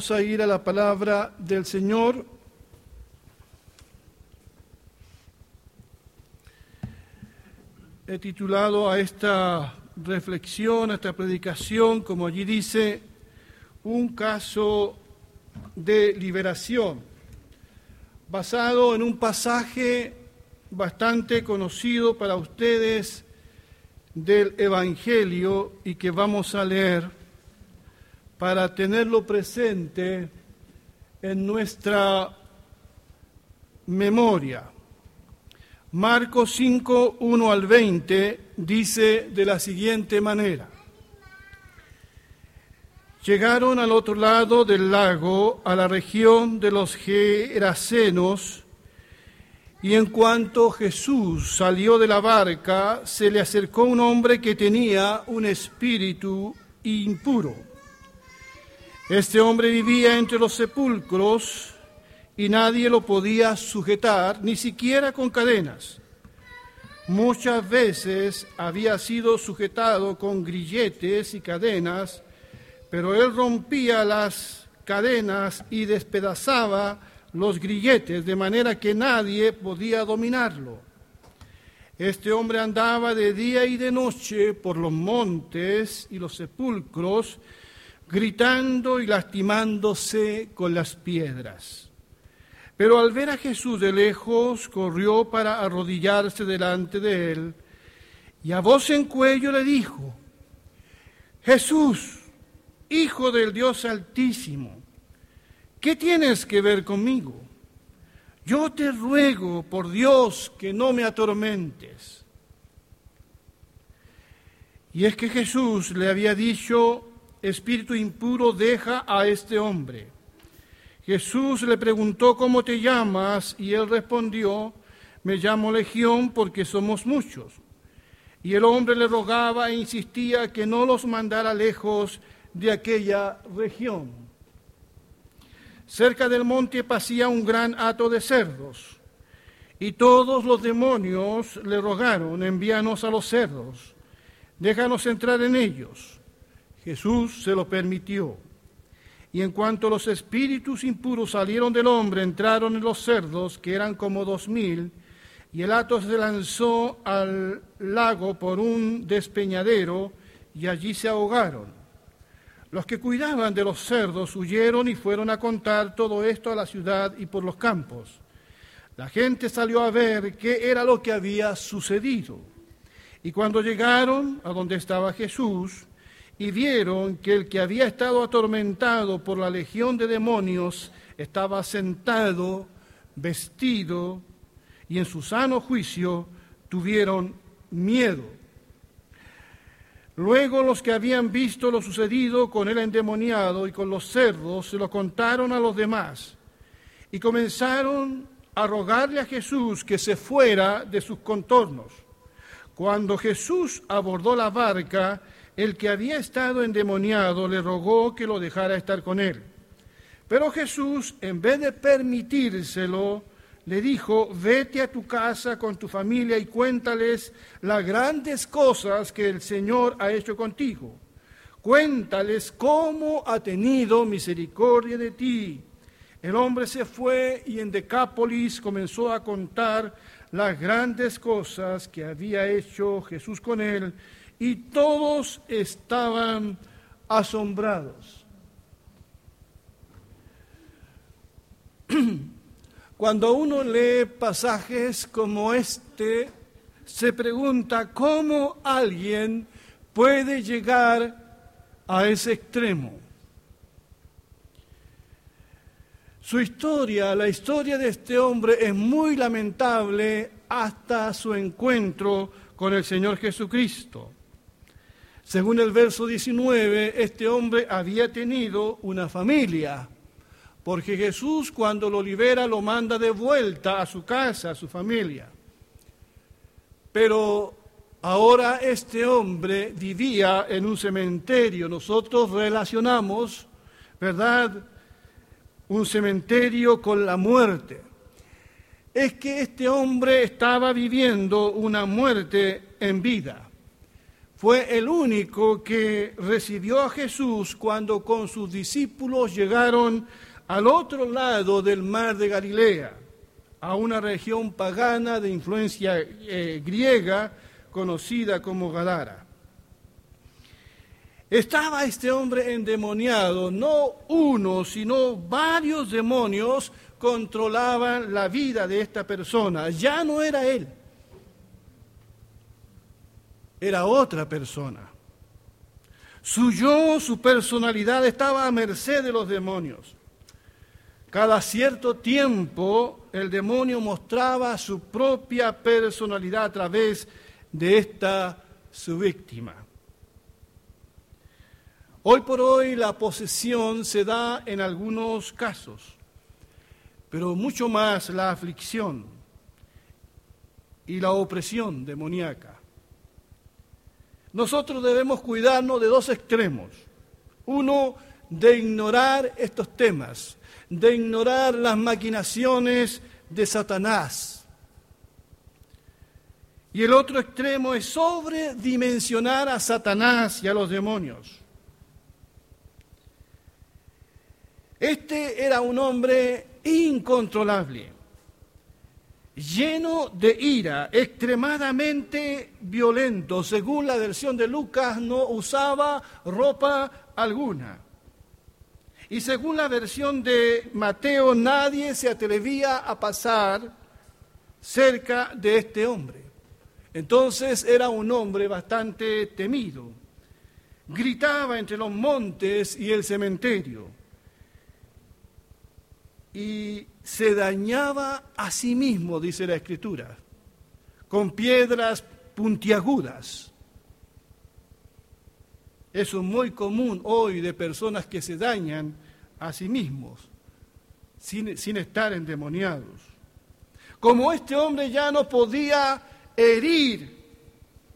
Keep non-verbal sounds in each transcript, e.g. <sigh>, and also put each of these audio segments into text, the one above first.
Vamos a ir a la palabra del Señor. He titulado a esta reflexión, a esta predicación, como allí dice, un caso de liberación, basado en un pasaje bastante conocido para ustedes del Evangelio y que vamos a leer para tenerlo presente en nuestra memoria. Marcos 5, 1 al 20 dice de la siguiente manera. Llegaron al otro lado del lago, a la región de los Gerasenos, y en cuanto Jesús salió de la barca, se le acercó un hombre que tenía un espíritu impuro. Este hombre vivía entre los sepulcros y nadie lo podía sujetar, ni siquiera con cadenas. Muchas veces había sido sujetado con grilletes y cadenas, pero él rompía las cadenas y despedazaba los grilletes, de manera que nadie podía dominarlo. Este hombre andaba de día y de noche por los montes y los sepulcros, gritando y lastimándose con las piedras. Pero al ver a Jesús de lejos, corrió para arrodillarse delante de él y a voz en cuello le dijo, Jesús, Hijo del Dios Altísimo, ¿qué tienes que ver conmigo? Yo te ruego, por Dios, que no me atormentes. Y es que Jesús le había dicho, espíritu impuro, deja a este hombre. Jesús le preguntó, ¿cómo te llamas? Y él respondió, me llamo Legión porque somos muchos. Y el hombre le rogaba e insistía que no los mandara lejos de aquella región. Cerca del monte pasía un gran hato de cerdos, y todos los demonios le rogaron, envíanos a los cerdos, déjanos entrar en ellos. Jesús se lo permitió. Y en cuanto los espíritus impuros salieron del hombre, entraron en los cerdos, que eran como dos mil, y el hato se lanzó al lago por un despeñadero, y allí se ahogaron. Los que cuidaban de los cerdos huyeron y fueron a contar todo esto a la ciudad y por los campos. La gente salió a ver qué era lo que había sucedido. Y cuando llegaron a donde estaba Jesús y vieron que el que había estado atormentado por la legión de demonios estaba sentado, vestido y en su sano juicio, tuvieron miedo. Luego los que habían visto lo sucedido con el endemoniado y con los cerdos se lo contaron a los demás y comenzaron a rogarle a Jesús que se fuera de sus contornos. Cuando Jesús abordó la barca, el que había estado endemoniado le rogó que lo dejara estar con él. Pero Jesús, en vez de permitírselo, le dijo, vete a tu casa con tu familia y cuéntales las grandes cosas que el Señor ha hecho contigo. Cuéntales cómo ha tenido misericordia de ti. El hombre se fue y en Decápolis comenzó a contar las grandes cosas que había hecho Jesús con él y todos estaban asombrados. <clears throat> Cuando uno lee pasajes como este, se pregunta cómo alguien puede llegar a ese extremo. Su historia, la historia de este hombre es muy lamentable hasta su encuentro con el Señor Jesucristo. Según el verso 19, este hombre había tenido una familia porque Jesús cuando lo libera lo manda de vuelta a su casa, a su familia. Pero ahora este hombre vivía en un cementerio. Nosotros relacionamos, ¿verdad? Un cementerio con la muerte. Es que este hombre estaba viviendo una muerte en vida. Fue el único que recibió a Jesús cuando con sus discípulos llegaron al otro lado del mar de Galilea, a una región pagana de influencia eh, griega conocida como Gadara. Estaba este hombre endemoniado, no uno, sino varios demonios controlaban la vida de esta persona. Ya no era él era otra persona. Su yo, su personalidad estaba a merced de los demonios. Cada cierto tiempo el demonio mostraba su propia personalidad a través de esta su víctima. Hoy por hoy la posesión se da en algunos casos, pero mucho más la aflicción y la opresión demoníaca. Nosotros debemos cuidarnos de dos extremos. Uno, de ignorar estos temas, de ignorar las maquinaciones de Satanás. Y el otro extremo es sobredimensionar a Satanás y a los demonios. Este era un hombre incontrolable lleno de ira, extremadamente violento. Según la versión de Lucas, no usaba ropa alguna. Y según la versión de Mateo, nadie se atrevía a pasar cerca de este hombre. Entonces era un hombre bastante temido. Gritaba entre los montes y el cementerio. Y se dañaba a sí mismo, dice la Escritura, con piedras puntiagudas. Eso es muy común hoy de personas que se dañan a sí mismos sin, sin estar endemoniados. Como este hombre ya no podía herir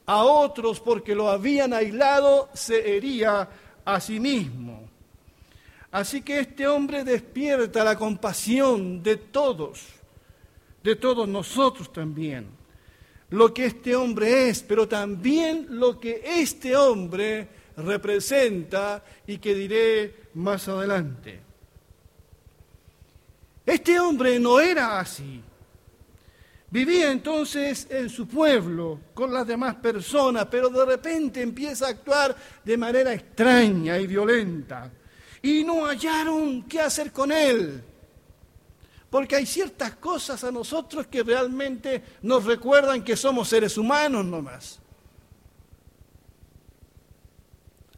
a otros porque lo habían aislado, se hería a sí mismo. Así que este hombre despierta la compasión de todos, de todos nosotros también. Lo que este hombre es, pero también lo que este hombre representa y que diré más adelante. Este hombre no era así. Vivía entonces en su pueblo con las demás personas, pero de repente empieza a actuar de manera extraña y violenta y no hallaron qué hacer con él. Porque hay ciertas cosas a nosotros que realmente nos recuerdan que somos seres humanos nomás.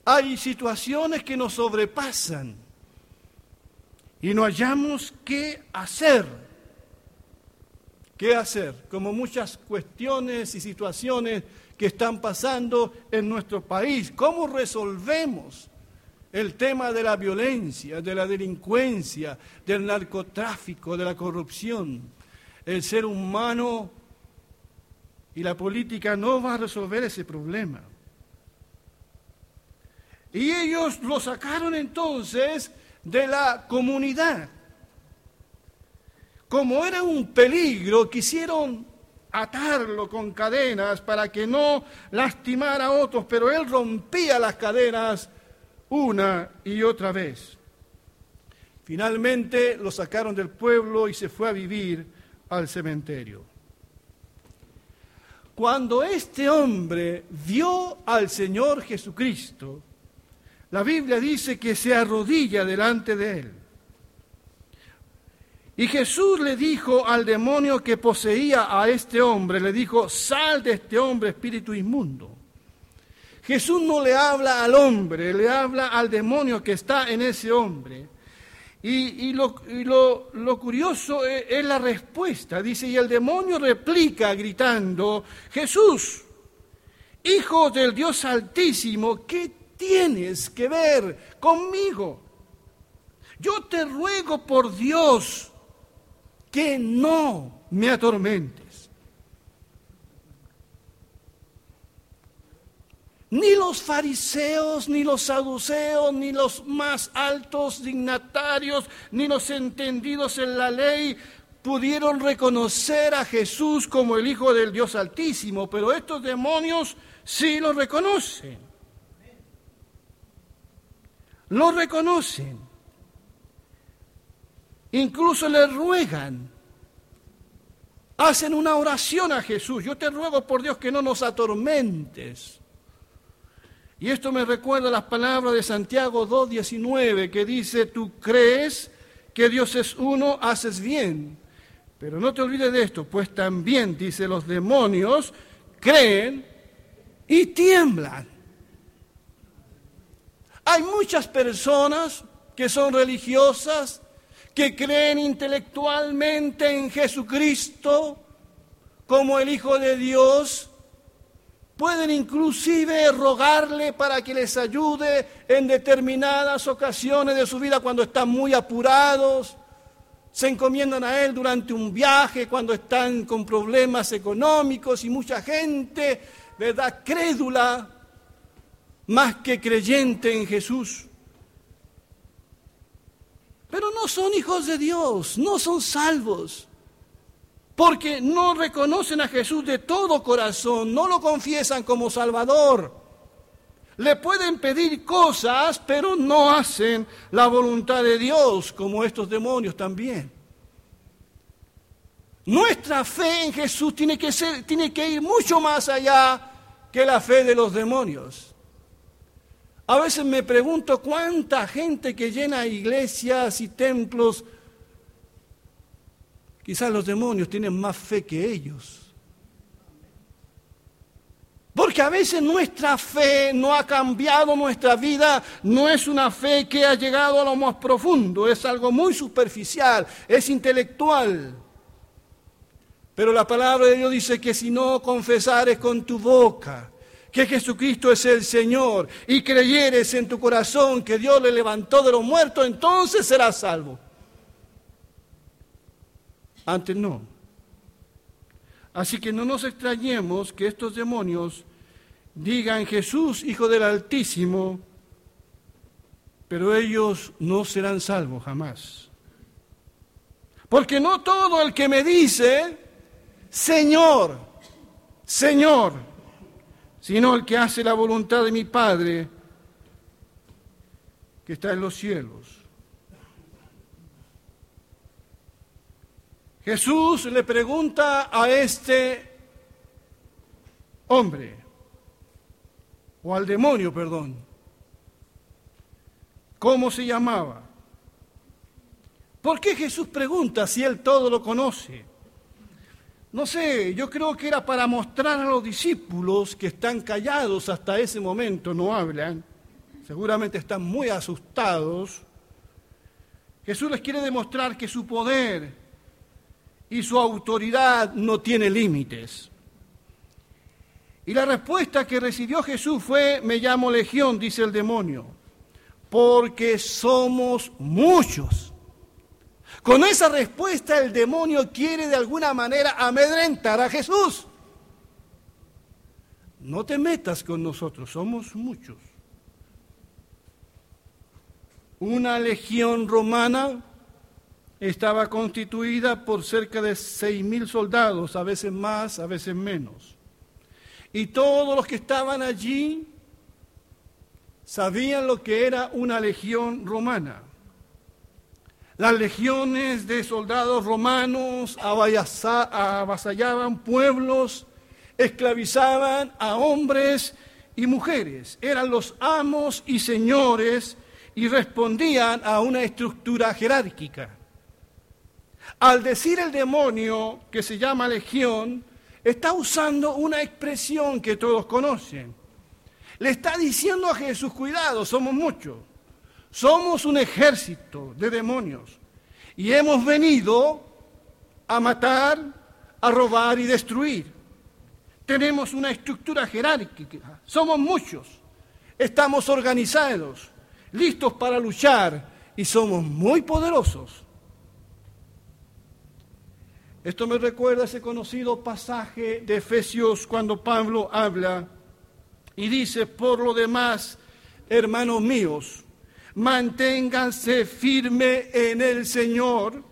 Hay situaciones que nos sobrepasan y no hallamos qué hacer. ¿Qué hacer? Como muchas cuestiones y situaciones que están pasando en nuestro país. ¿Cómo resolvemos? El tema de la violencia, de la delincuencia, del narcotráfico, de la corrupción. El ser humano y la política no va a resolver ese problema. Y ellos lo sacaron entonces de la comunidad. Como era un peligro, quisieron atarlo con cadenas para que no lastimara a otros, pero él rompía las cadenas una y otra vez. Finalmente lo sacaron del pueblo y se fue a vivir al cementerio. Cuando este hombre vio al Señor Jesucristo, la Biblia dice que se arrodilla delante de él. Y Jesús le dijo al demonio que poseía a este hombre, le dijo, sal de este hombre espíritu inmundo. Jesús no le habla al hombre, le habla al demonio que está en ese hombre. Y, lo, curioso es, es la respuesta. Dice, y el demonio replica gritando, Jesús, Hijo del Dios Altísimo, ¿qué tienes que ver conmigo? Yo te ruego por Dios que no me atormente. Ni los fariseos, ni los saduceos, ni los más altos dignatarios, ni los entendidos en la ley pudieron reconocer a Jesús como el Hijo del Dios Altísimo, pero estos demonios sí lo reconocen. Lo reconocen. Incluso le ruegan. Hacen una oración a Jesús. Yo te ruego por Dios que no nos atormentes. Y esto me recuerda las palabras de Santiago 2.19 que dice, tú crees que Dios es uno, haces bien. Pero no te olvides de esto, pues también, dice, los demonios creen y tiemblan. Hay muchas personas que son religiosas, que creen intelectualmente en Jesucristo como el Hijo de Dios, pueden inclusive rogarle para que les ayude en determinadas ocasiones de su vida cuando están muy apurados, se encomiendan a Él durante un viaje, cuando están con problemas económicos y mucha gente, ¿verdad?, crédula, más que creyente en Jesús. Pero no son hijos de Dios, no son salvos, porque no reconocen a Jesús de todo corazón, no lo confiesan como Salvador. Le pueden pedir cosas, pero no hacen la voluntad de Dios, como estos demonios también. Nuestra fe en Jesús tiene que, ser, tiene que ir mucho más allá que la fe de los demonios. A veces me pregunto cuánta gente que llena iglesias y templos, quizás los demonios tienen más fe que ellos. Porque a veces nuestra fe no ha cambiado nuestra vida, no es una fe que ha llegado a lo más profundo, es algo muy superficial, es intelectual. Pero la palabra de Dios dice que si no confesares con tu boca que Jesucristo es el Señor y creyeres en tu corazón que Dios le levantó de los muertos, entonces serás salvo. Antes no. Así que no nos extrañemos que estos demonios digan Jesús, Hijo del Altísimo, pero ellos no serán salvos jamás. Porque no todo el que me dice, Señor, Señor, sino el que hace la voluntad de mi Padre que está en los cielos. Jesús le pregunta a este hombre, o al demonio, perdón, cómo se llamaba. ¿Por qué Jesús pregunta si él todo lo conoce? No sé, yo creo que era para mostrar a los discípulos que están callados hasta ese momento, no hablan, seguramente están muy asustados. Jesús les quiere demostrar que su poder y su autoridad no tiene límites. Y la respuesta que recibió Jesús fue, me llamo legión, dice el demonio, porque somos muchos. Con esa respuesta el demonio quiere de alguna manera amedrentar a Jesús. No te metas con nosotros, somos muchos. Una legión romana estaba constituida por cerca de seis mil soldados, a veces más, a veces menos. Y todos los que estaban allí sabían lo que era una legión romana. Las legiones de soldados romanos avasallaban pueblos, esclavizaban a hombres y mujeres. Eran los amos y señores y respondían a una estructura jerárquica. Al decir el demonio que se llama legión, está usando una expresión que todos conocen. Le está diciendo a Jesús, cuidado, somos muchos. Somos un ejército de demonios y hemos venido a matar, a robar y destruir. Tenemos una estructura jerárquica, somos muchos, estamos organizados, listos para luchar y somos muy poderosos. Esto me recuerda ese conocido pasaje de Efesios cuando Pablo habla y dice, por lo demás, hermanos míos, manténganse firme en el Señor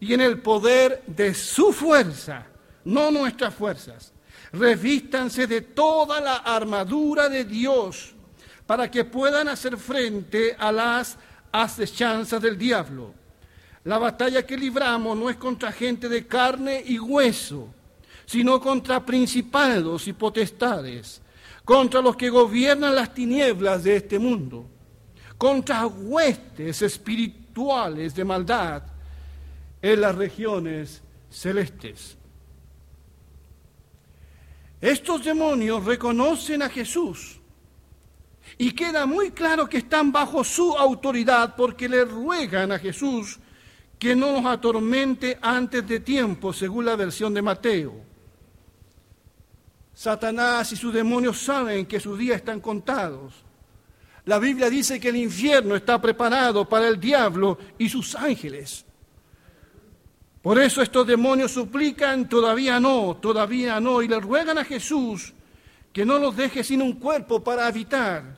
y en el poder de su fuerza, no nuestras fuerzas. Revístanse de toda la armadura de Dios para que puedan hacer frente a las acechanzas del diablo. La batalla que libramos no es contra gente de carne y hueso, sino contra principados y potestades, contra los que gobiernan las tinieblas de este mundo, contra huestes espirituales de maldad en las regiones celestes. Estos demonios reconocen a Jesús y queda muy claro que están bajo su autoridad porque le ruegan a Jesús que no nos atormente antes de tiempo, según la versión de Mateo. Satanás y sus demonios saben que sus días están contados. La Biblia dice que el infierno está preparado para el diablo y sus ángeles. Por eso estos demonios suplican, todavía no, todavía no, y le ruegan a Jesús que no los deje sin un cuerpo para habitar.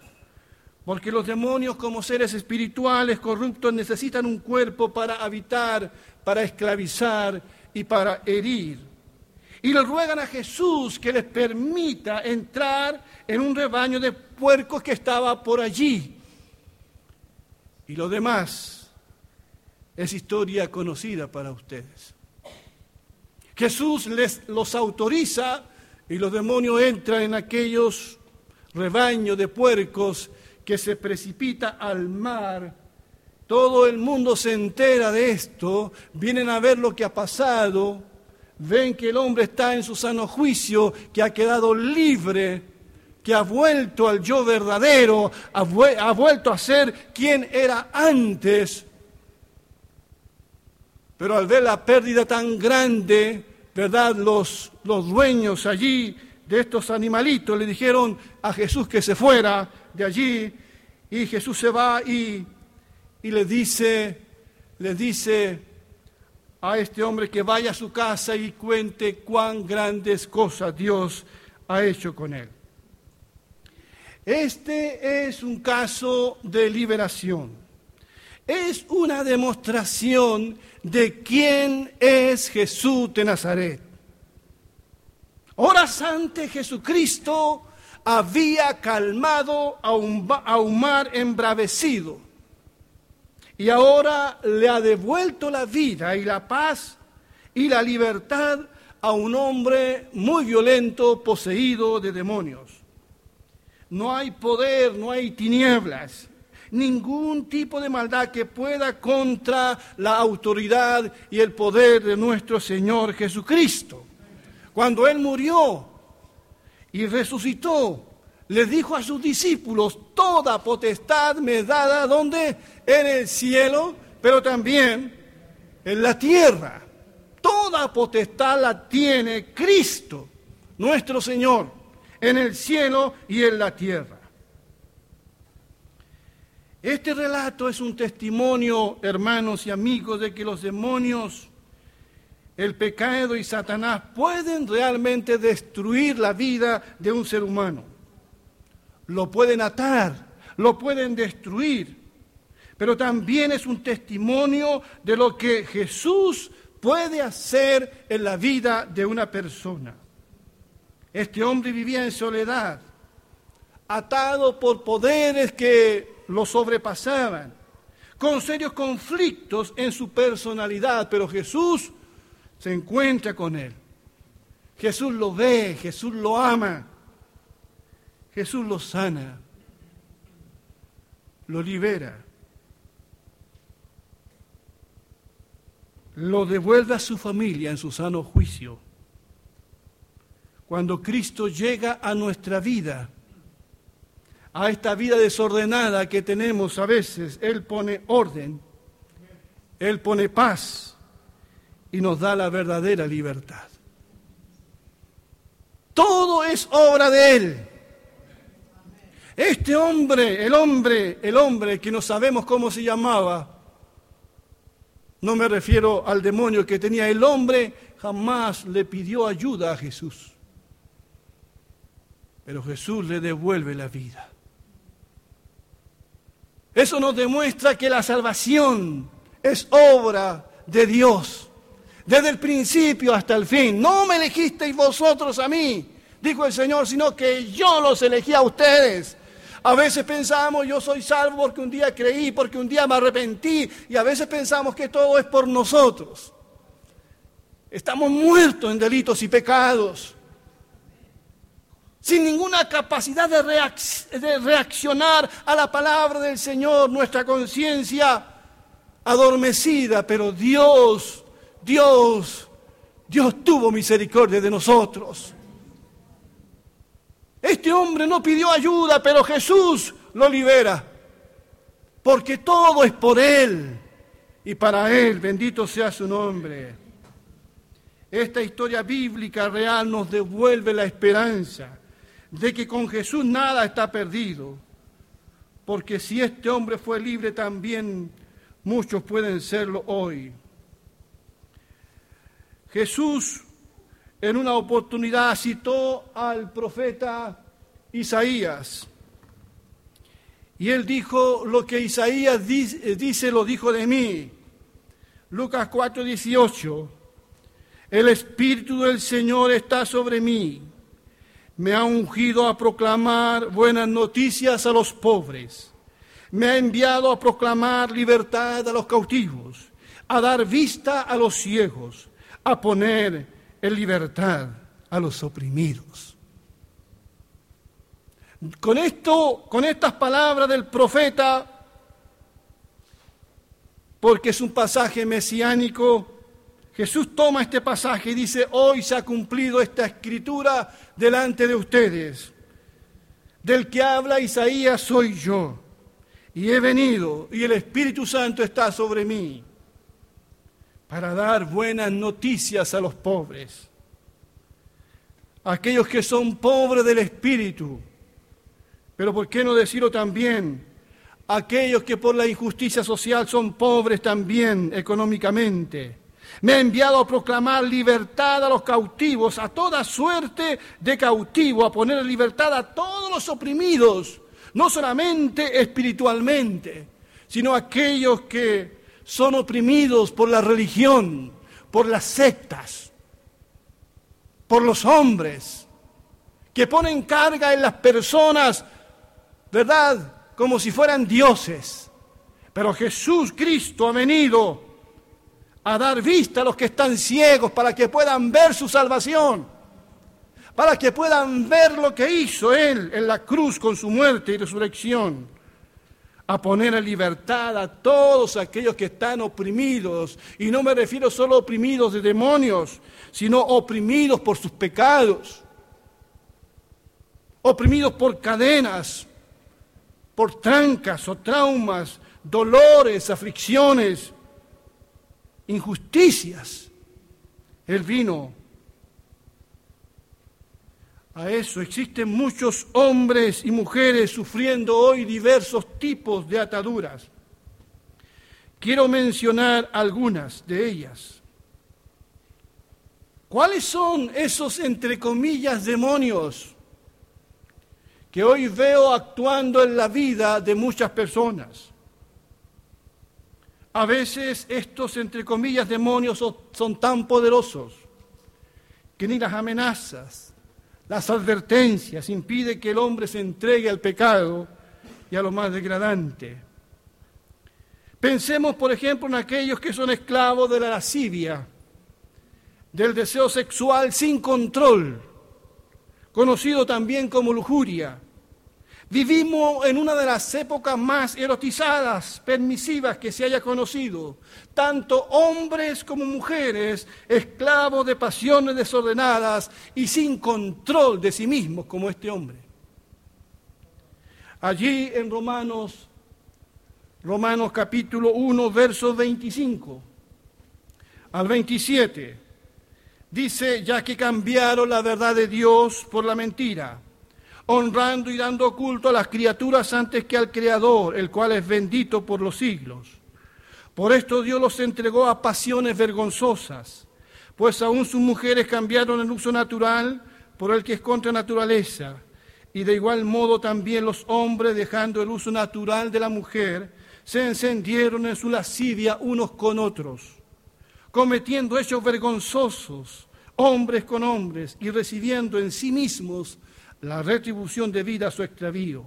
Porque los demonios como seres espirituales corruptos necesitan un cuerpo para habitar, para esclavizar y para herir. Y le ruegan a Jesús que les permita entrar en un rebaño de puercos que estaba por allí. Y lo demás es historia conocida para ustedes. Jesús les los autoriza y los demonios entran en aquellos rebaños de puercos que se precipita al mar. Todo el mundo se entera de esto, vienen a ver lo que ha pasado, ven que el hombre está en su sano juicio, que ha quedado libre, que ha vuelto al yo verdadero, ha, vuelto a ser quien era antes. Pero al ver la pérdida tan grande, ¿verdad? Los, los dueños allí de estos animalitos le dijeron a Jesús que se fuera, de allí y Jesús se va y, y le dice, le dice a este hombre que vaya a su casa y cuente cuán grandes cosas Dios ha hecho con él. Este es un caso de liberación. Es una demostración de quién es Jesús de Nazaret. Horas antes Jesucristo había calmado a un, a un mar embravecido y ahora le ha devuelto la vida y la paz y la libertad a un hombre muy violento, poseído de demonios. No hay poder, no hay tinieblas, ningún tipo de maldad que pueda contra la autoridad y el poder de nuestro Señor Jesucristo. Cuando Él murió, y resucitó, le dijo a sus discípulos, toda potestad me dada, ¿dónde? En el cielo, pero también en la tierra. Toda potestad la tiene Cristo, nuestro Señor, en el cielo y en la tierra. Este relato es un testimonio, hermanos y amigos, de que los demonios el pecado y Satanás pueden realmente destruir la vida de un ser humano. Lo pueden atar, lo pueden destruir, pero también es un testimonio de lo que Jesús puede hacer en la vida de una persona. Este hombre vivía en soledad, atado por poderes que lo sobrepasaban, con serios conflictos en su personalidad, pero Jesús se encuentra con él. Jesús lo ve, Jesús lo ama, Jesús lo sana, lo libera, lo devuelve a su familia en su sano juicio. Cuando Cristo llega a nuestra vida, a esta vida desordenada que tenemos a veces, Él pone orden, Él pone paz y nos da la verdadera libertad. Todo es obra de Él. Este hombre, el hombre, el hombre que no sabemos cómo se llamaba, no me refiero al demonio que tenía, el hombre jamás le pidió ayuda a Jesús. Pero Jesús le devuelve la vida. Eso nos demuestra que la salvación es obra de Dios desde el principio hasta el fin. No me elegisteis vosotros a mí, dijo el Señor, sino que yo los elegí a ustedes. A veces pensamos, yo soy salvo porque un día creí, porque un día me arrepentí, y a veces pensamos que todo es por nosotros. Estamos muertos en delitos y pecados, sin ninguna capacidad de, de reaccionar a la palabra del Señor, nuestra conciencia adormecida, pero Dios, Dios, Dios tuvo misericordia de nosotros. Este hombre no pidió ayuda, pero Jesús lo libera, porque todo es por Él y para Él, bendito sea su nombre. Esta historia bíblica real nos devuelve la esperanza de que con Jesús nada está perdido, porque si este hombre fue libre también muchos pueden serlo hoy. Jesús en una oportunidad citó al profeta Isaías. Y él dijo, lo que Isaías dice, lo dijo de mí. Lucas 4, 18. El Espíritu del Señor está sobre mí. Me ha ungido a proclamar buenas noticias a los pobres. Me ha enviado a proclamar libertad a los cautivos, a dar vista a los ciegos, a poner en libertad a los oprimidos. Con esto, con estas palabras del profeta, porque es un pasaje mesiánico, Jesús toma este pasaje y dice, hoy se ha cumplido esta escritura delante de ustedes. Del que habla Isaías soy yo, y he venido, y el Espíritu Santo está sobre mí para dar buenas noticias a los pobres, aquellos que son pobres del espíritu, pero ¿por qué no decirlo también? Aquellos que por la injusticia social son pobres también económicamente. Me ha enviado a proclamar libertad a los cautivos, a toda suerte de cautivo, a poner libertad a todos los oprimidos, no solamente espiritualmente, sino a aquellos que son oprimidos por la religión, por las sectas, por los hombres, que ponen carga en las personas, ¿verdad? Como si fueran dioses. Pero Jesús Cristo ha venido a dar vista a los que están ciegos para que puedan ver su salvación, para que puedan ver lo que hizo Él en la cruz con su muerte y resurrección a poner en libertad a todos aquellos que están oprimidos. Y no me refiero solo oprimidos de demonios, sino oprimidos por sus pecados, oprimidos por cadenas, por trancas o traumas, dolores, aflicciones, injusticias. Él vino a eso. Existen muchos hombres y mujeres sufriendo hoy diversos tipos de ataduras. Quiero mencionar algunas de ellas. ¿Cuáles son esos, entre comillas, demonios que hoy veo actuando en la vida de muchas personas? A veces estos, entre comillas, demonios son, tan poderosos que ni las amenazas, las advertencias, impide que el hombre se entregue al pecado y a lo más degradante. Pensemos, por ejemplo, en aquellos que son esclavos de la lascivia, del deseo sexual sin control, conocido también como lujuria, Vivimos en una de las épocas más erotizadas, permisivas que se haya conocido. Tanto hombres como mujeres, esclavos de pasiones desordenadas y sin control de sí mismos como este hombre. Allí en Romanos, Romanos capítulo 1, versos 25 al 27, dice, ya que cambiaron la verdad de Dios por la mentira honrando y dando culto a las criaturas antes que al Creador, el cual es bendito por los siglos. Por esto Dios los entregó a pasiones vergonzosas, pues aún sus mujeres cambiaron el uso natural por el que es contra naturaleza, y de igual modo también los hombres, dejando el uso natural de la mujer, se encendieron en su lascivia unos con otros, cometiendo hechos vergonzosos, hombres con hombres, y recibiendo en sí mismos la retribución debida a su extravío.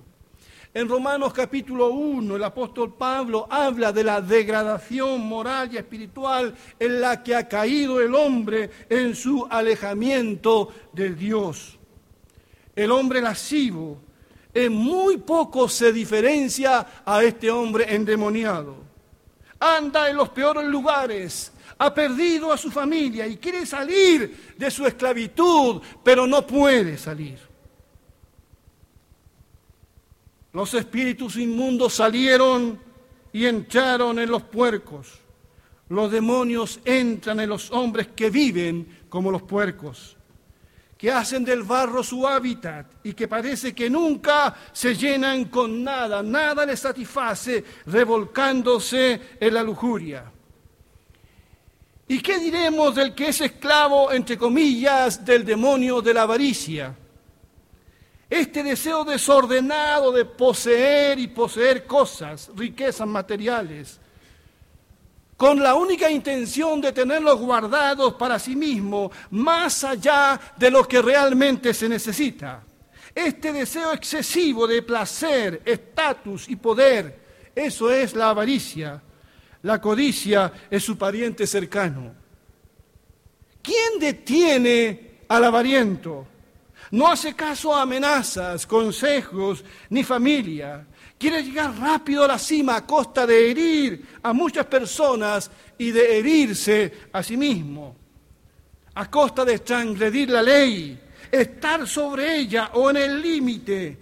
En Romanos capítulo 1, el apóstol Pablo habla de la degradación moral y espiritual en la que ha caído el hombre en su alejamiento de Dios. El hombre lascivo en muy poco se diferencia a este hombre endemoniado. Anda en los peores lugares, ha perdido a su familia y quiere salir de su esclavitud, pero no puede salir. Los espíritus inmundos salieron y entraron en los puercos. Los demonios entran en los hombres que viven como los puercos, que hacen del barro su hábitat y que parece que nunca se llenan con nada, nada les satisface, revolcándose en la lujuria. ¿Y qué diremos del que es esclavo, entre comillas, del demonio de la avaricia? Este deseo desordenado de poseer y poseer cosas, riquezas materiales, con la única intención de tenerlos guardados para sí mismo, más allá de lo que realmente se necesita. Este deseo excesivo de placer, estatus y poder, eso es la avaricia. La codicia es su pariente cercano. ¿Quién detiene al avariento? No hace caso a amenazas, consejos, ni familia. Quiere llegar rápido a la cima a costa de herir a muchas personas y de herirse a sí mismo. A costa de transgredir la ley, estar sobre ella o en el límite.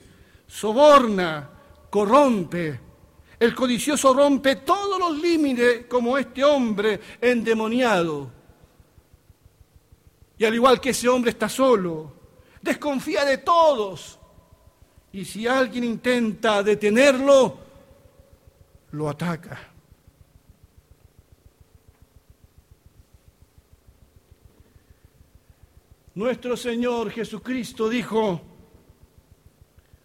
Soborna, corrompe. El codicioso rompe todos los límites como este hombre endemoniado. Y al igual que ese hombre está solo, desconfía de todos. Y si alguien intenta detenerlo, lo ataca. Nuestro Señor Jesucristo dijo,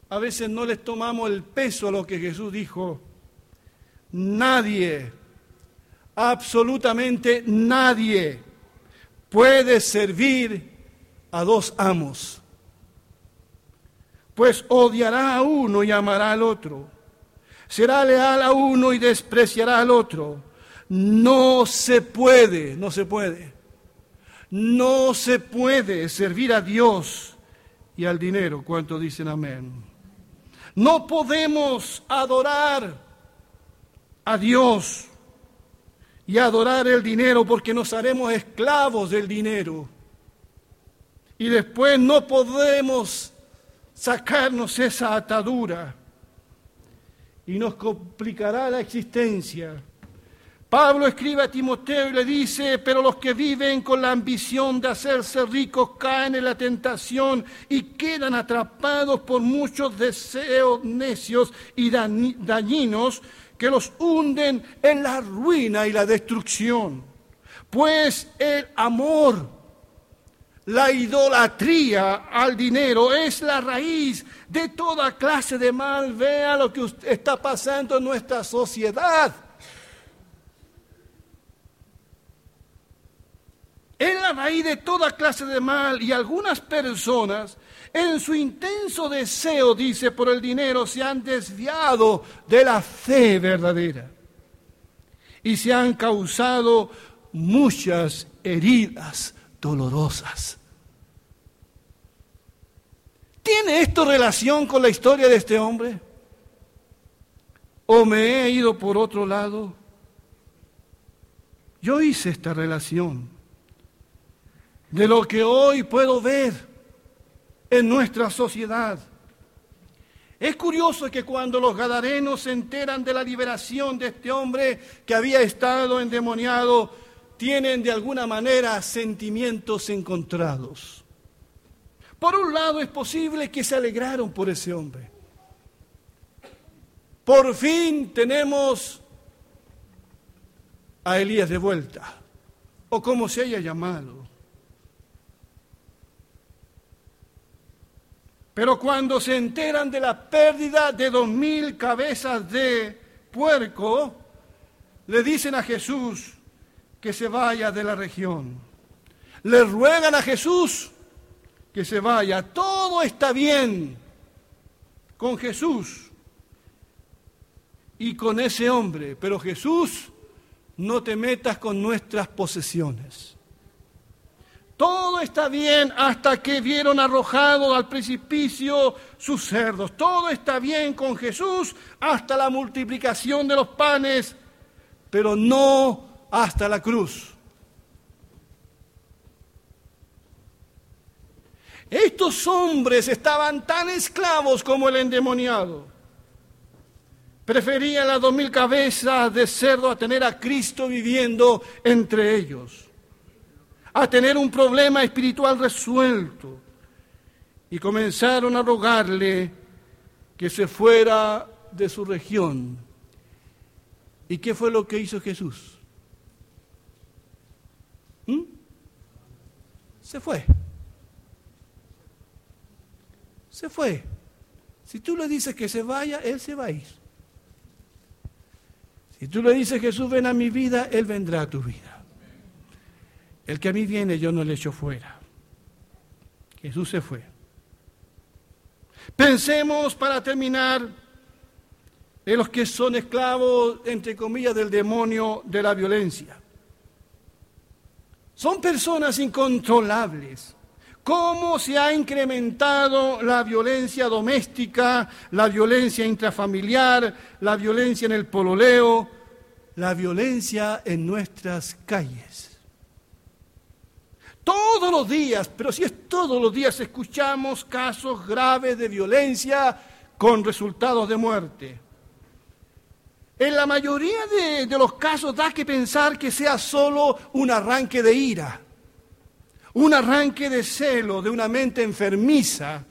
a veces no les tomamos el peso a lo que Jesús dijo, nadie, absolutamente nadie puede servir a dos amos pues odiará a uno y amará al otro. Será leal a uno y despreciará al otro. No se puede, no se puede. No se puede servir a Dios y al dinero. ¿Cuánto dicen amén? No podemos adorar a Dios y adorar el dinero porque nos haremos esclavos del dinero. Y después no podemos sacarnos esa atadura y nos complicará la existencia. Pablo escribe a Timoteo y le dice, pero los que viven con la ambición de hacerse ricos caen en la tentación y quedan atrapados por muchos deseos necios y dañinos que los hunden en la ruina y la destrucción. Pues el amor la idolatría al dinero es la raíz de toda clase de mal. Vea lo que está pasando en nuestra sociedad. Es la raíz de toda clase de mal y algunas personas en su intenso deseo, dice, por el dinero, se han desviado de la fe verdadera y se han causado muchas heridas dolorosas. ¿Tiene esto relación con la historia de este hombre? ¿O me he ido por otro lado? Yo hice esta relación de lo que hoy puedo ver en nuestra sociedad. Es curioso que cuando los gadarenos se enteran de la liberación de este hombre que había estado endemoniado, tienen de alguna manera sentimientos encontrados. Por un lado es posible que se alegraron por ese hombre. Por fin tenemos a Elías de vuelta, o como se haya llamado. Pero cuando se enteran de la pérdida de dos mil cabezas de puerco, le dicen a Jesús, que se vaya de la región. Le ruegan a Jesús que se vaya. Todo está bien con Jesús y con ese hombre, pero Jesús, no te metas con nuestras posesiones. Todo está bien hasta que vieron arrojado al precipicio sus cerdos. Todo está bien con Jesús hasta la multiplicación de los panes, pero no hasta la cruz. Estos hombres estaban tan esclavos como el endemoniado. Preferían las dos mil cabezas de cerdo a tener a Cristo viviendo entre ellos, a tener un problema espiritual resuelto. Y comenzaron a rogarle que se fuera de su región. ¿Y qué fue lo que hizo Jesús? Se fue. Se fue. Si tú le dices que se vaya, Él se va a ir. Si tú le dices, Jesús, ven a mi vida, Él vendrá a tu vida. El que a mí viene, yo no le echo fuera. Jesús se fue. Pensemos para terminar en los que son esclavos, entre comillas, del demonio de la violencia. Son personas incontrolables cómo se ha incrementado la violencia doméstica, la violencia intrafamiliar, la violencia en el pololeo, la violencia en nuestras calles. Todos los días, pero si es todos los días, escuchamos casos graves de violencia con resultados de muerte. En la mayoría de, los casos da que pensar que sea solo un arranque de ira un arranque de celo de una mente enfermiza,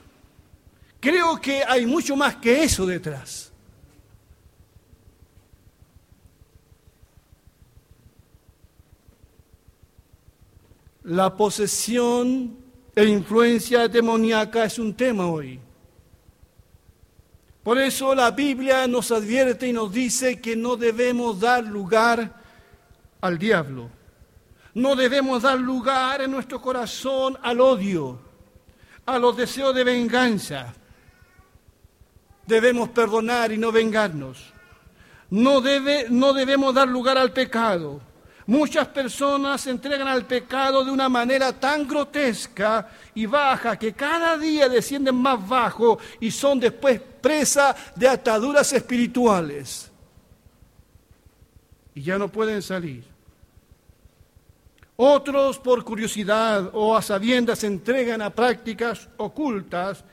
creo que hay mucho más que eso detrás. La posesión e influencia demoníaca es un tema hoy. Por eso la Biblia nos advierte y nos dice que no debemos dar lugar al diablo. No debemos dar lugar en nuestro corazón al odio, a los deseos de venganza. Debemos perdonar y no vengarnos. No, debe, no debemos dar lugar al pecado. Muchas personas se entregan al pecado de una manera tan grotesca y baja que cada día descienden más bajo y son después presa de ataduras espirituales. Y ya no pueden salir. Otros por curiosidad o a sabiendas se entregan a prácticas ocultas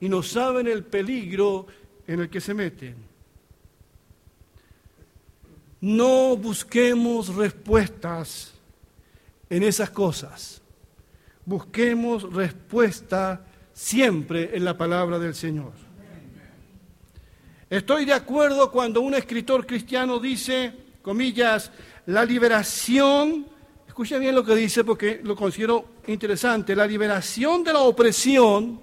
y no saben el peligro en el que se meten. No busquemos respuestas en esas cosas. Busquemos respuesta siempre en la palabra del Señor. Estoy de acuerdo cuando un escritor cristiano dice, comillas, la liberación Escucha bien lo que dice porque lo considero interesante. La liberación de la opresión,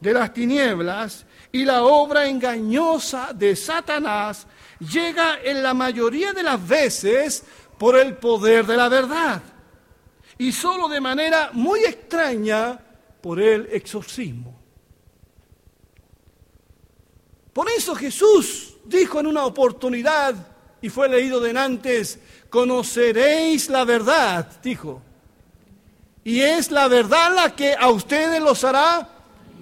de las tinieblas y la obra engañosa de Satanás llega en la mayoría de las veces por el poder de la verdad y solo de manera muy extraña por el exorcismo. Por eso Jesús dijo en una oportunidad, y fue leído de antes, conoceréis la verdad, dijo. Y es la verdad la que a ustedes los hará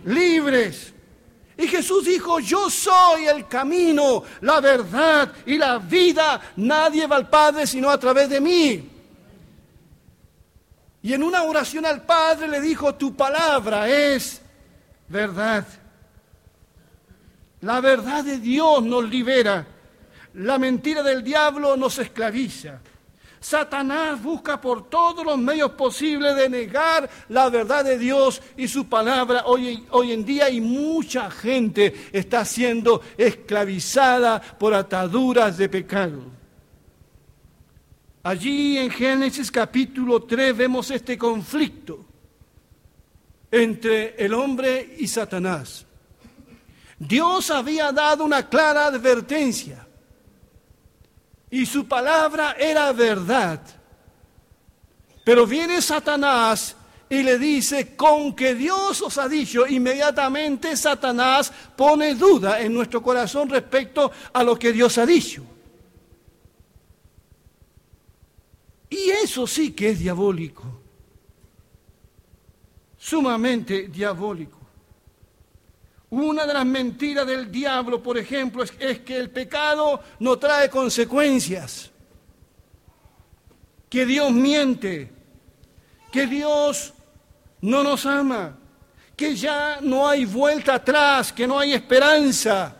libres. Y Jesús dijo, yo soy el camino, la verdad y la vida. Nadie va al Padre sino a través de mí. Y en una oración al Padre le dijo, tu palabra es verdad. La verdad de Dios nos libera. La mentira del diablo nos esclaviza. Satanás busca por todos los medios posibles de negar la verdad de Dios y su palabra hoy, en día y mucha gente está siendo esclavizada por ataduras de pecado. Allí en Génesis capítulo 3 vemos este conflicto entre el hombre y Satanás. Dios había dado una clara advertencia y su palabra era verdad. Pero viene Satanás y le dice, con que Dios os ha dicho, inmediatamente Satanás pone duda en nuestro corazón respecto a lo que Dios ha dicho. Y eso sí que es diabólico, sumamente diabólico. Una de las mentiras del diablo, por ejemplo, es, que el pecado no trae consecuencias, que Dios miente, que Dios no nos ama, que ya no hay vuelta atrás, que no hay esperanza.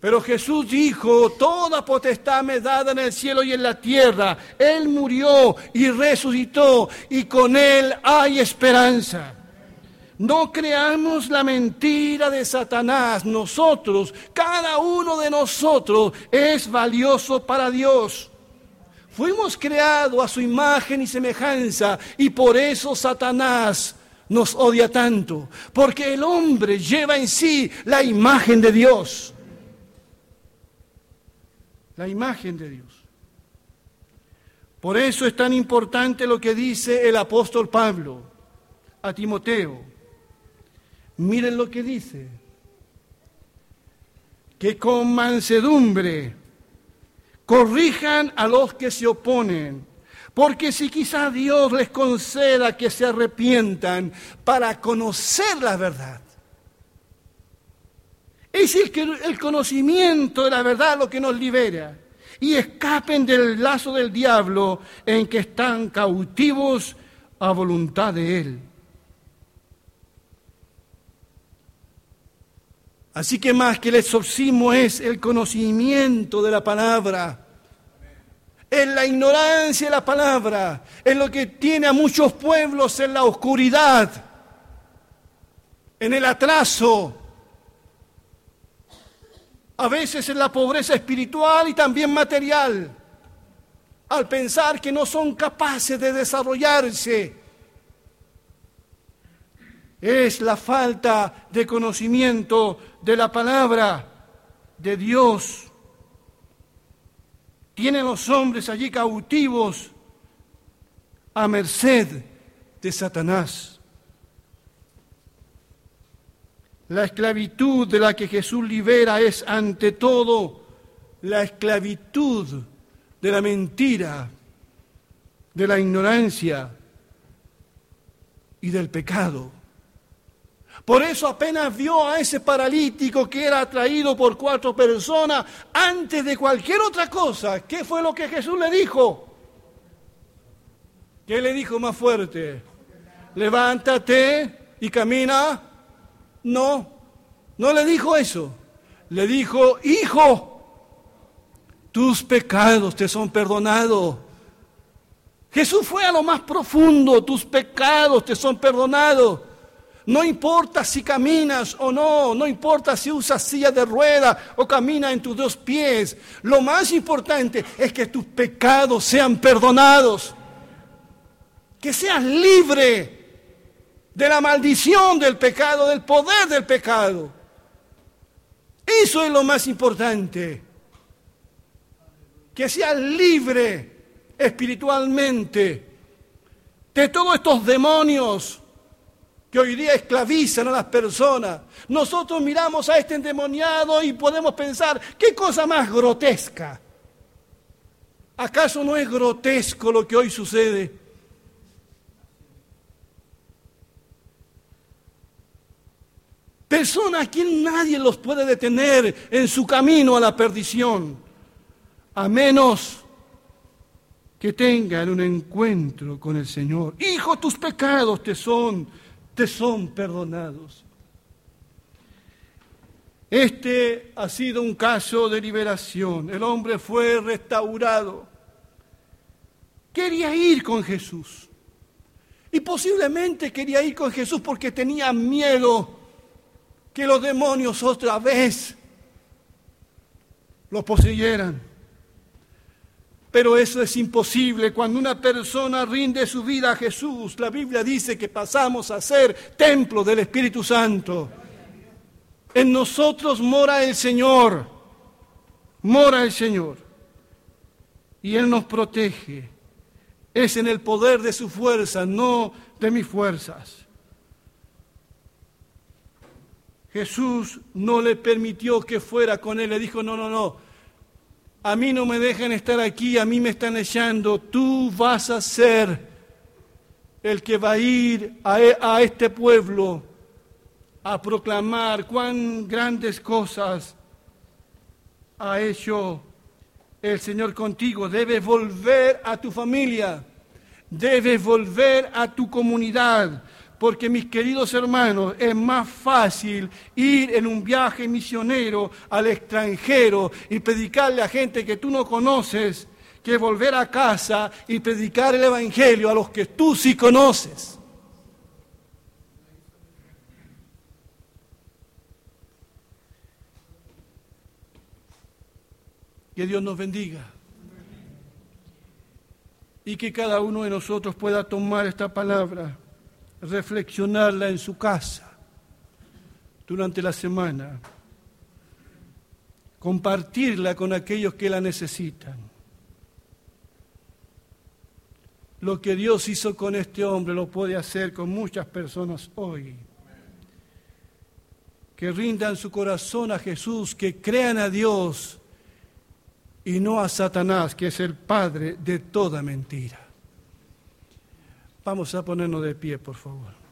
Pero Jesús dijo, toda potestad me dada en el cielo y en la tierra. Él murió y resucitó y con Él hay esperanza. No creamos la mentira de Satanás. Nosotros, cada uno de nosotros es valioso para Dios. Fuimos creados a su imagen y semejanza y por eso Satanás nos odia tanto, porque el hombre lleva en sí la imagen de Dios. La imagen de Dios. Por eso es tan importante lo que dice el apóstol Pablo a Timoteo. Miren lo que dice. Que con mansedumbre corrijan a los que se oponen, porque si quizá Dios les conceda que se arrepientan para conocer la verdad. Es el, el conocimiento de la verdad lo que nos libera y escapen del lazo del diablo en que están cautivos a voluntad de Él. Así que más que el exorcismo es el conocimiento de la palabra. Es la ignorancia de la palabra. Es lo que tiene a muchos pueblos en la oscuridad, en el atraso, a veces en la pobreza espiritual y también material, al pensar que no son capaces de desarrollarse es la falta de conocimiento de la palabra de Dios. Tienen los hombres allí cautivos a merced de Satanás. La esclavitud de la que Jesús libera es ante todo la esclavitud de la mentira, de la ignorancia y del pecado. Por eso apenas vio a ese paralítico que era atraído por cuatro personas, antes de cualquier otra cosa, ¿qué fue lo que Jesús le dijo? ¿Qué le dijo más fuerte? Levántate y camina. No, no le dijo eso. Le dijo, hijo, tus pecados te son perdonados. Jesús fue a lo más profundo, tus pecados te son perdonados. No importa si caminas o no, no importa si usas silla de rueda o caminas en tus dos pies. Lo más importante es que tus pecados sean perdonados. Que seas libre de la maldición del pecado, del poder del pecado. Eso es lo más importante. Que seas libre espiritualmente de todos estos demonios que hoy día esclavizan a las personas. Nosotros miramos a este endemoniado y podemos pensar, ¿qué cosa más grotesca? ¿Acaso no es grotesco lo que hoy sucede? Personas a quien nadie los puede detener en su camino a la perdición, a menos que tengan un encuentro con el Señor. Hijo, tus pecados te son te son perdonados. Este ha sido un caso de liberación. El hombre fue restaurado. Quería ir con Jesús. Y posiblemente quería ir con Jesús porque tenía miedo que los demonios otra vez lo poseyeran. Pero eso es imposible cuando una persona rinde su vida a Jesús. La Biblia dice que pasamos a ser templo del Espíritu Santo. En nosotros mora el Señor, mora el Señor. Y Él nos protege, Es en el poder de su fuerza, no de mis fuerzas. Jesús no le permitió que fuera con él, le dijo, no, no, no, a mí no me dejan estar aquí, a mí me están echando, tú vas a ser el que va a ir a, a este pueblo a proclamar cuán grandes cosas ha hecho el Señor contigo. Debes volver a tu familia, debes volver a tu comunidad, porque mis queridos hermanos, es más fácil ir en un viaje misionero al extranjero y predicarle a gente que tú no conoces que volver a casa y predicar el Evangelio a los que tú sí conoces. Que Dios nos bendiga. Y que cada uno de nosotros pueda tomar esta palabra reflexionarla en su casa durante la semana, compartirla con aquellos que la necesitan. Lo que Dios hizo con este hombre lo puede hacer con muchas personas hoy. Que rindan su corazón a Jesús, que crean a Dios y no a Satanás, que es el padre de toda mentira. Vamos a ponernos de pie, por favor.